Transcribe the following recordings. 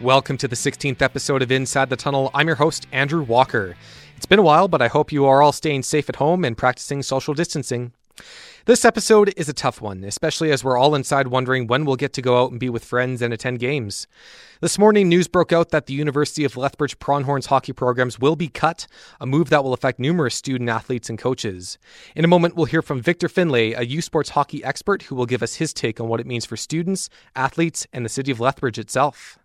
Welcome to the 16th episode of Inside the Tunnel. I'm your host, Andrew Walker. It's been a while, but I hope you are all staying safe at home and practicing social distancing. This episode is a tough one, especially as we're all inside wondering when we'll get to go out and be with friends and attend games. This morning, news broke out that the University of Lethbridge Pronghorns hockey programs will be cut, a move that will affect numerous student athletes and coaches. In a moment, we'll hear from Victor Finlay, a U Sports hockey expert who will give us his take on what it means for students, athletes, and the city of Lethbridge itself.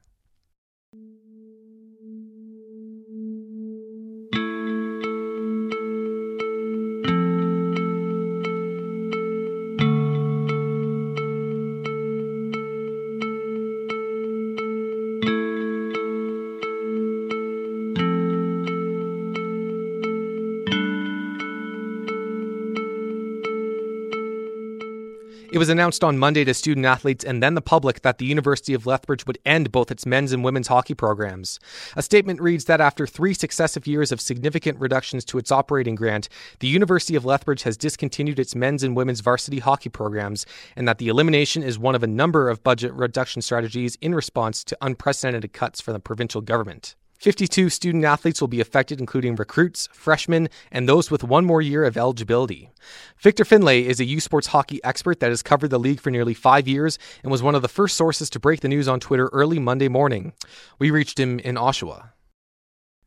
It was announced on Monday to student athletes and then the public that the University of Lethbridge would end both its men's and women's hockey programs. A statement reads that after three successive years of significant reductions to its operating grant, the University of Lethbridge has discontinued its men's and women's varsity hockey programs, and that the elimination is one of a number of budget reduction strategies in response to unprecedented cuts from the provincial government. 52 student athletes will be affected, including recruits, freshmen, and those with one more year of eligibility. Victor Finlay is a U Sports hockey expert that has covered the league for nearly five years and was one of the first sources to break the news on Twitter early Monday morning. We reached him in Oshawa.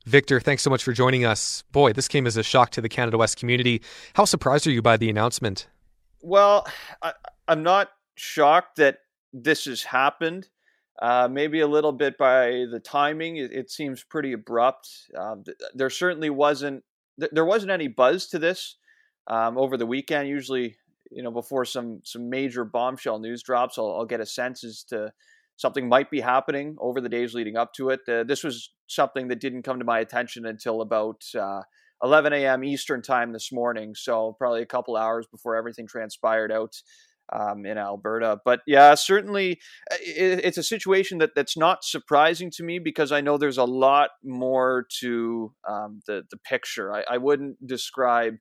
Victor, thanks so much for joining us. Boy, this came as a shock to the Canada West community. How surprised are you by the announcement? Well, I, am not shocked that this has happened. Uh, maybe a little bit by the timing. It, it seems pretty abrupt. Um, th- there certainly wasn't th- there wasn't any buzz to this um, over the weekend. Usually, you know, before some some major bombshell news drops, I'll, I'll, get a sense as to something might be happening over the days leading up to it. Uh, this was something that didn't come to my attention until about. Uh, 11 a.m. Eastern time this morning, so probably a couple hours before everything transpired out um, in Alberta. But yeah, certainly uh, it, it's a situation that, that's not surprising to me because I know there's a lot more to um, the, the picture. I, I wouldn't describe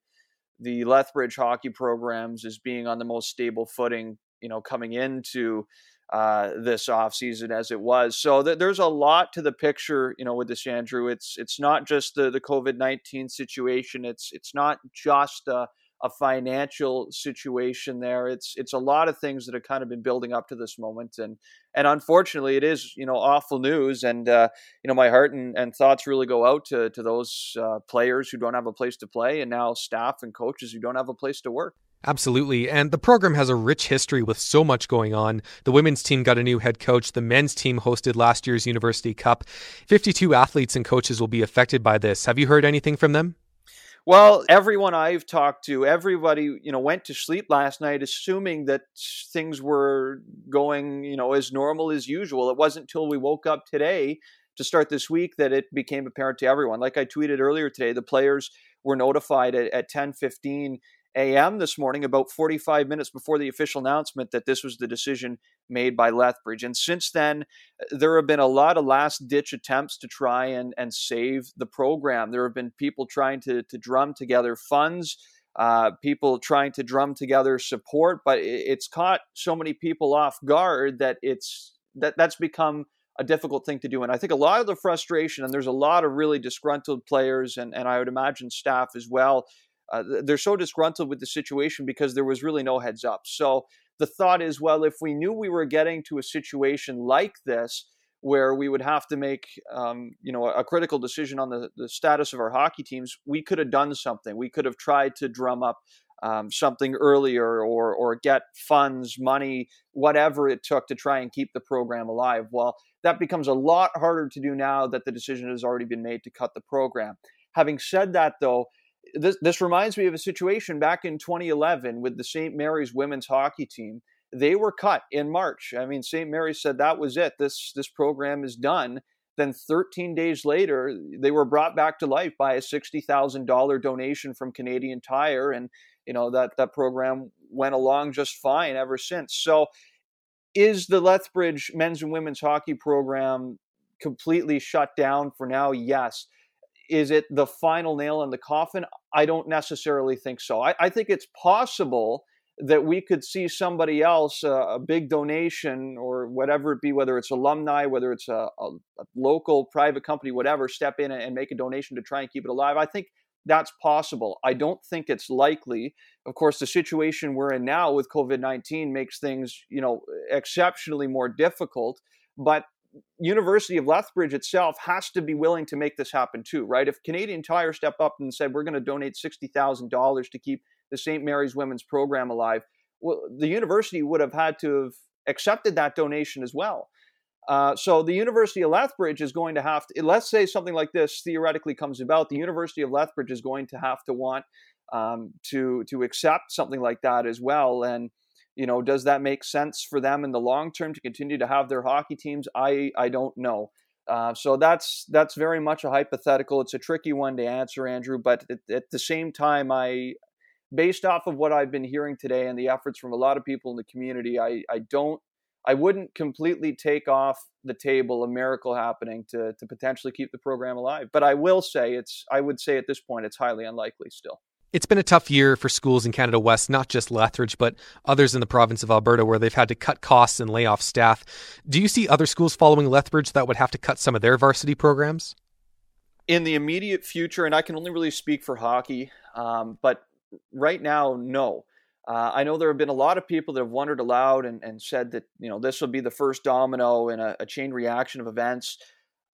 the Lethbridge hockey programs as being on the most stable footing, you know, coming into uh, this offseason as it was. So th- there's a lot to the picture, you know, with this Andrew. It's it's not just the the COVID nineteen situation. It's it's not just a a financial situation there. It's it's a lot of things that have kind of been building up to this moment, and and unfortunately, it is you know awful news. And uh, you know, my heart and, and thoughts really go out to to those uh, players who don't have a place to play, and now staff and coaches who don't have a place to work. Absolutely. And the program has a rich history with so much going on. The women's team got a new head coach. The men's team hosted last year's University Cup. 52 athletes and coaches will be affected by this. Have you heard anything from them? Well, everyone I've talked to, everybody, you know, went to sleep last night assuming that things were going, you know, as normal as usual. It wasn't until we woke up today to start this week that it became apparent to everyone. Like I tweeted earlier today, the players were notified at, at 10:15 a.m. this morning, about 45 minutes before the official announcement that this was the decision made by Lethbridge. And since then, there have been a lot of last ditch attempts to try and, and save the program. There have been people trying to, to drum together funds. Uh, people trying to drum together support, but it's caught so many people off guard that it's that that's become a difficult thing to do. And I think a lot of the frustration, and there's a lot of really disgruntled players, and, and I would imagine staff as well, uh, they're so disgruntled with the situation because there was really no heads up. So the thought is, well, if we knew we were getting to a situation like this, where we would have to make, um, you know, a critical decision on the, the status of our hockey teams, we could have done something. We could have tried to drum up um, something earlier or or get funds, money, whatever it took to try and keep the program alive. Well, that becomes a lot harder to do now that the decision has already been made to cut the program. Having said that, though, this, this reminds me of a situation back in 2011 with the St. Mary's women's hockey team. They were cut in March. I mean, St. Mary's said that was it. This this program is done. Then 13 days later, they were brought back to life by a $60,000 donation from Canadian Tire, and you know that that program went along just fine ever since. So, is the Lethbridge men's and women's hockey program completely shut down for now? Yes is it the final nail in the coffin? I don't necessarily think so. I, I think it's possible that we could see somebody else, uh, a big donation or whatever it be, whether it's alumni, whether it's a, a, a local private company, whatever, step in and make a donation to try and keep it alive. I think that's possible. I don't think it's likely. Of course, the situation we're in now with COVID 19 makes things, you know, exceptionally more difficult. But University of Lethbridge itself has to be willing to make this happen too, right? If Canadian Tire stepped up and said, we're going to donate $60,000 to keep the St. Mary's Women's Program alive, well, the university would have had to have accepted that donation as well. Uh, so the University of Lethbridge is going to have to, let's say something like this theoretically comes about, the University of Lethbridge is going to have to want um, to to accept something like that as well. And you know, does that make sense for them in the long term to continue to have their hockey teams? I I don't know. Uh, so that's that's very much a hypothetical. It's a tricky one to answer, Andrew. But at, at the same time, I based off of what I've been hearing today and the efforts from a lot of people in the community, I, I don't I wouldn't completely take off the table a miracle happening to to potentially keep the program alive. But I will say it's I would say at this point it's highly unlikely still. It's been a tough year for schools in Canada West, not just Lethbridge, but others in the province of Alberta where they've had to cut costs and lay off staff. Do you see other schools following Lethbridge that would have to cut some of their varsity programs? In the immediate future, and I can only really speak for hockey, um, but right now, no. Uh, I know there have been a lot of people that have wondered aloud and, and said that you know this will be the first domino in a, a chain reaction of events.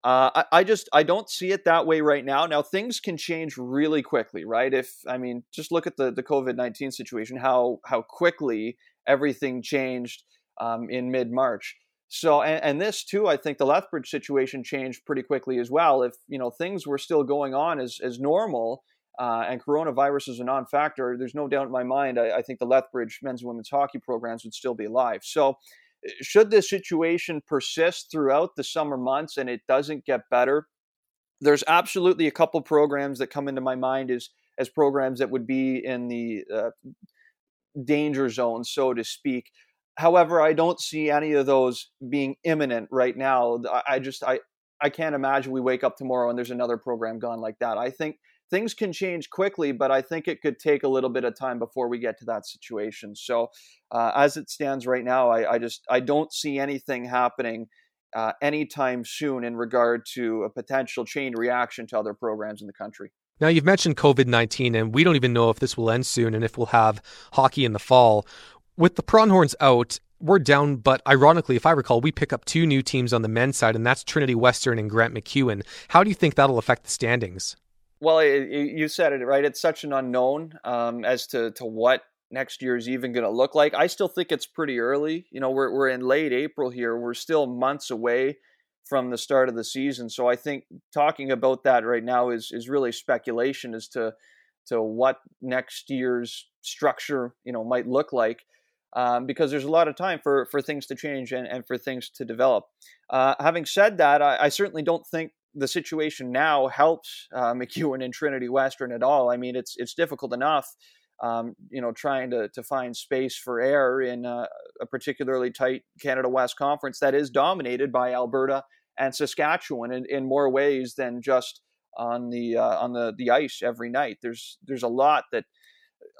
Uh, I, I, just I don't see it that way right now. Now things can change really quickly, right? If I mean, just look at the the COVID nineteen situation, how how quickly everything changed um, in mid March. So and, and, this too, I think the Lethbridge situation changed pretty quickly as well. If you know things were still going on as as normal, uh, and coronavirus is a non-factor, there's no doubt in my mind. I, I, think the Lethbridge men's and women's hockey programs would still be alive. So, should this situation persist throughout the summer months and it doesn't get better, there's absolutely a couple programs that come into my mind as as programs that would be in the uh, danger zone, so to speak. However, I don't see any of those being imminent right now. I, I just I I can't imagine we wake up tomorrow and there's another program gone like that. I think things can change quickly, but I think it could take a little bit of time before we get to that situation. So, uh, as it stands right now, I, I, just I don't see anything happening uh, anytime soon in regard to a potential chain reaction to other programs in the country. Now, you've mentioned COVID 19, and we don't even know if this will end soon and if we'll have hockey in the fall. With the Pronghorns out, we're down, but ironically, if I recall, we pick up two new teams on the men's side, and that's Trinity Western and Grant MacEwan. How do you think that'll affect the standings? Well, it, you said it right. It's such an unknown um, as to to what next year is even going to look like. I still think it's pretty early. You know, we're we're in late April here. We're still months away from the start of the season. So I think talking about that right now is is really speculation as to to what next year's structure you know might look like. Um, because there's a lot of time for, for things to change and, and for things to develop. Uh, having said that, I, I, certainly don't think the situation now helps uh, MacEwan and Trinity Western at all. I mean, it's it's difficult enough, um, you know, trying to to find space for air in a, a particularly tight Canada West conference that is dominated by Alberta and Saskatchewan in, in more ways than just on the uh, on the the ice every night. There's there's a lot that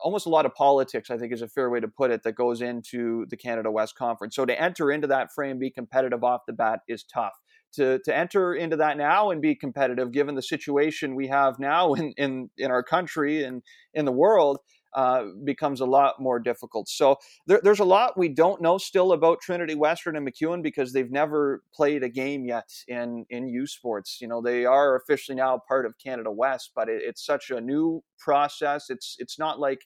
almost a lot of politics, I think is a fair way to put it, that goes into the Canada West Conference. So to enter into that frame, be competitive off the bat is tough to to enter into that now and be competitive, given the situation we have now in in, in our country and in the world, uh, becomes a lot more difficult. So there, there's a lot we don't know still about Trinity Western and MacEwan because they've never played a game yet in in U Sports. You know, they are officially now part of Canada West, but it, it's such a new process. It's it's not like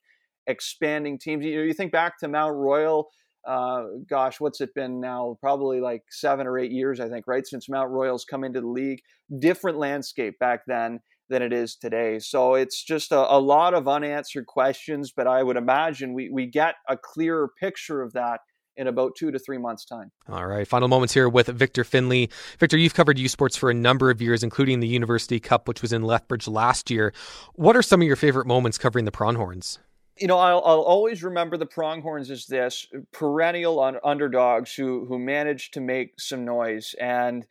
expanding teams. You know, you think back to Mount Royal uh, gosh, what's it been now? Probably like seven or eight years, I think, right? Since Mount Royal's come into the league. Different landscape back then than it is today. So it's just a, a lot of unanswered questions, but I would imagine we, we get a clearer picture of that in about two to three months' time. All right. Final moments here with Victor Finley. Victor, you've covered U Sports for a number of years, including the University Cup, which was in Lethbridge last year. What are some of your favorite moments covering the Pronghorns? you know, I'll, I'll, always remember the Pronghorns as this perennial un- underdogs who who managed to make some noise. And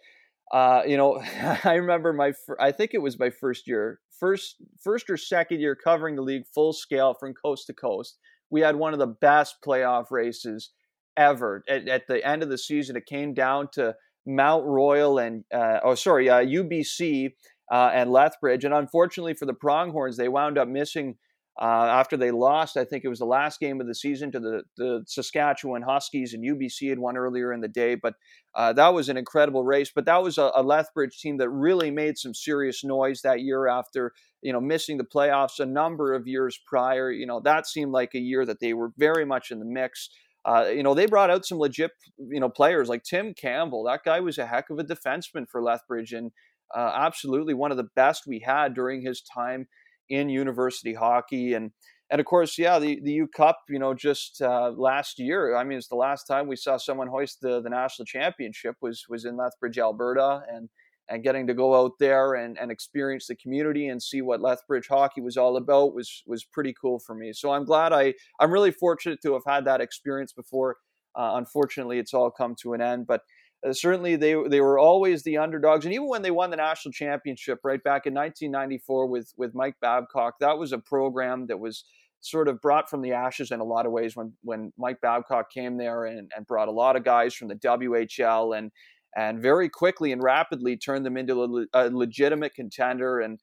uh, you know, I remember my fir- I think it was my first year, first first or second year covering the league full scale from coast to coast. we had one of the best playoff races ever. At, at the end of the season, it came down to Mount Royal and uh, oh sorry, uh, UBC uh, and Lethbridge, and unfortunately for the Pronghorns, they wound up missing uh, after they lost, I think it was the last game of the season to the, the Saskatchewan Huskies, and UBC had won earlier in the day. But uh, that was an incredible race. But that was a, a, Lethbridge team that really made some serious noise that year after you know missing the playoffs a number of years prior. You know that seemed like a year that they were very much in the mix. Uh, you know they brought out some legit you know players like Tim Campbell. That guy was a heck of a defenseman for Lethbridge and uh, absolutely one of the best we had during his time in university hockey and and of course yeah the the U Cup you know just uh, last year I mean it's the last time we saw someone hoist the, the national championship was was in Lethbridge Alberta and and getting to go out there and, and experience the community and see what Lethbridge hockey was all about was was pretty cool for me. So I'm glad I I'm really fortunate to have had that experience before. Uh, unfortunately, it's all come to an end, but uh, certainly they they were always the underdogs, and even when they won the national championship right back in 1994 with with Mike Babcock, that was a program that was sort of brought from the ashes in a lot of ways when when Mike Babcock came there and, and brought a lot of guys from the WHL and and very quickly and rapidly turned them into a, a legitimate contender and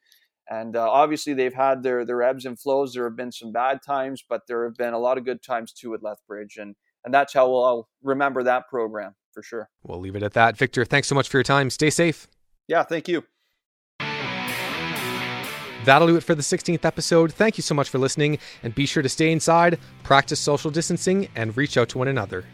and uh, obviously they've had their their ebbs and flows. There have been some bad times, but there have been a lot of good times too at Lethbridge, and and that's how I'll remember that program for sure. We'll leave it at that. Victor, thanks so much for your time. Stay safe. Yeah, thank you. That'll do it for the 16th episode. Thank you so much for listening, and be sure to stay inside, practice social distancing, and reach out to one another.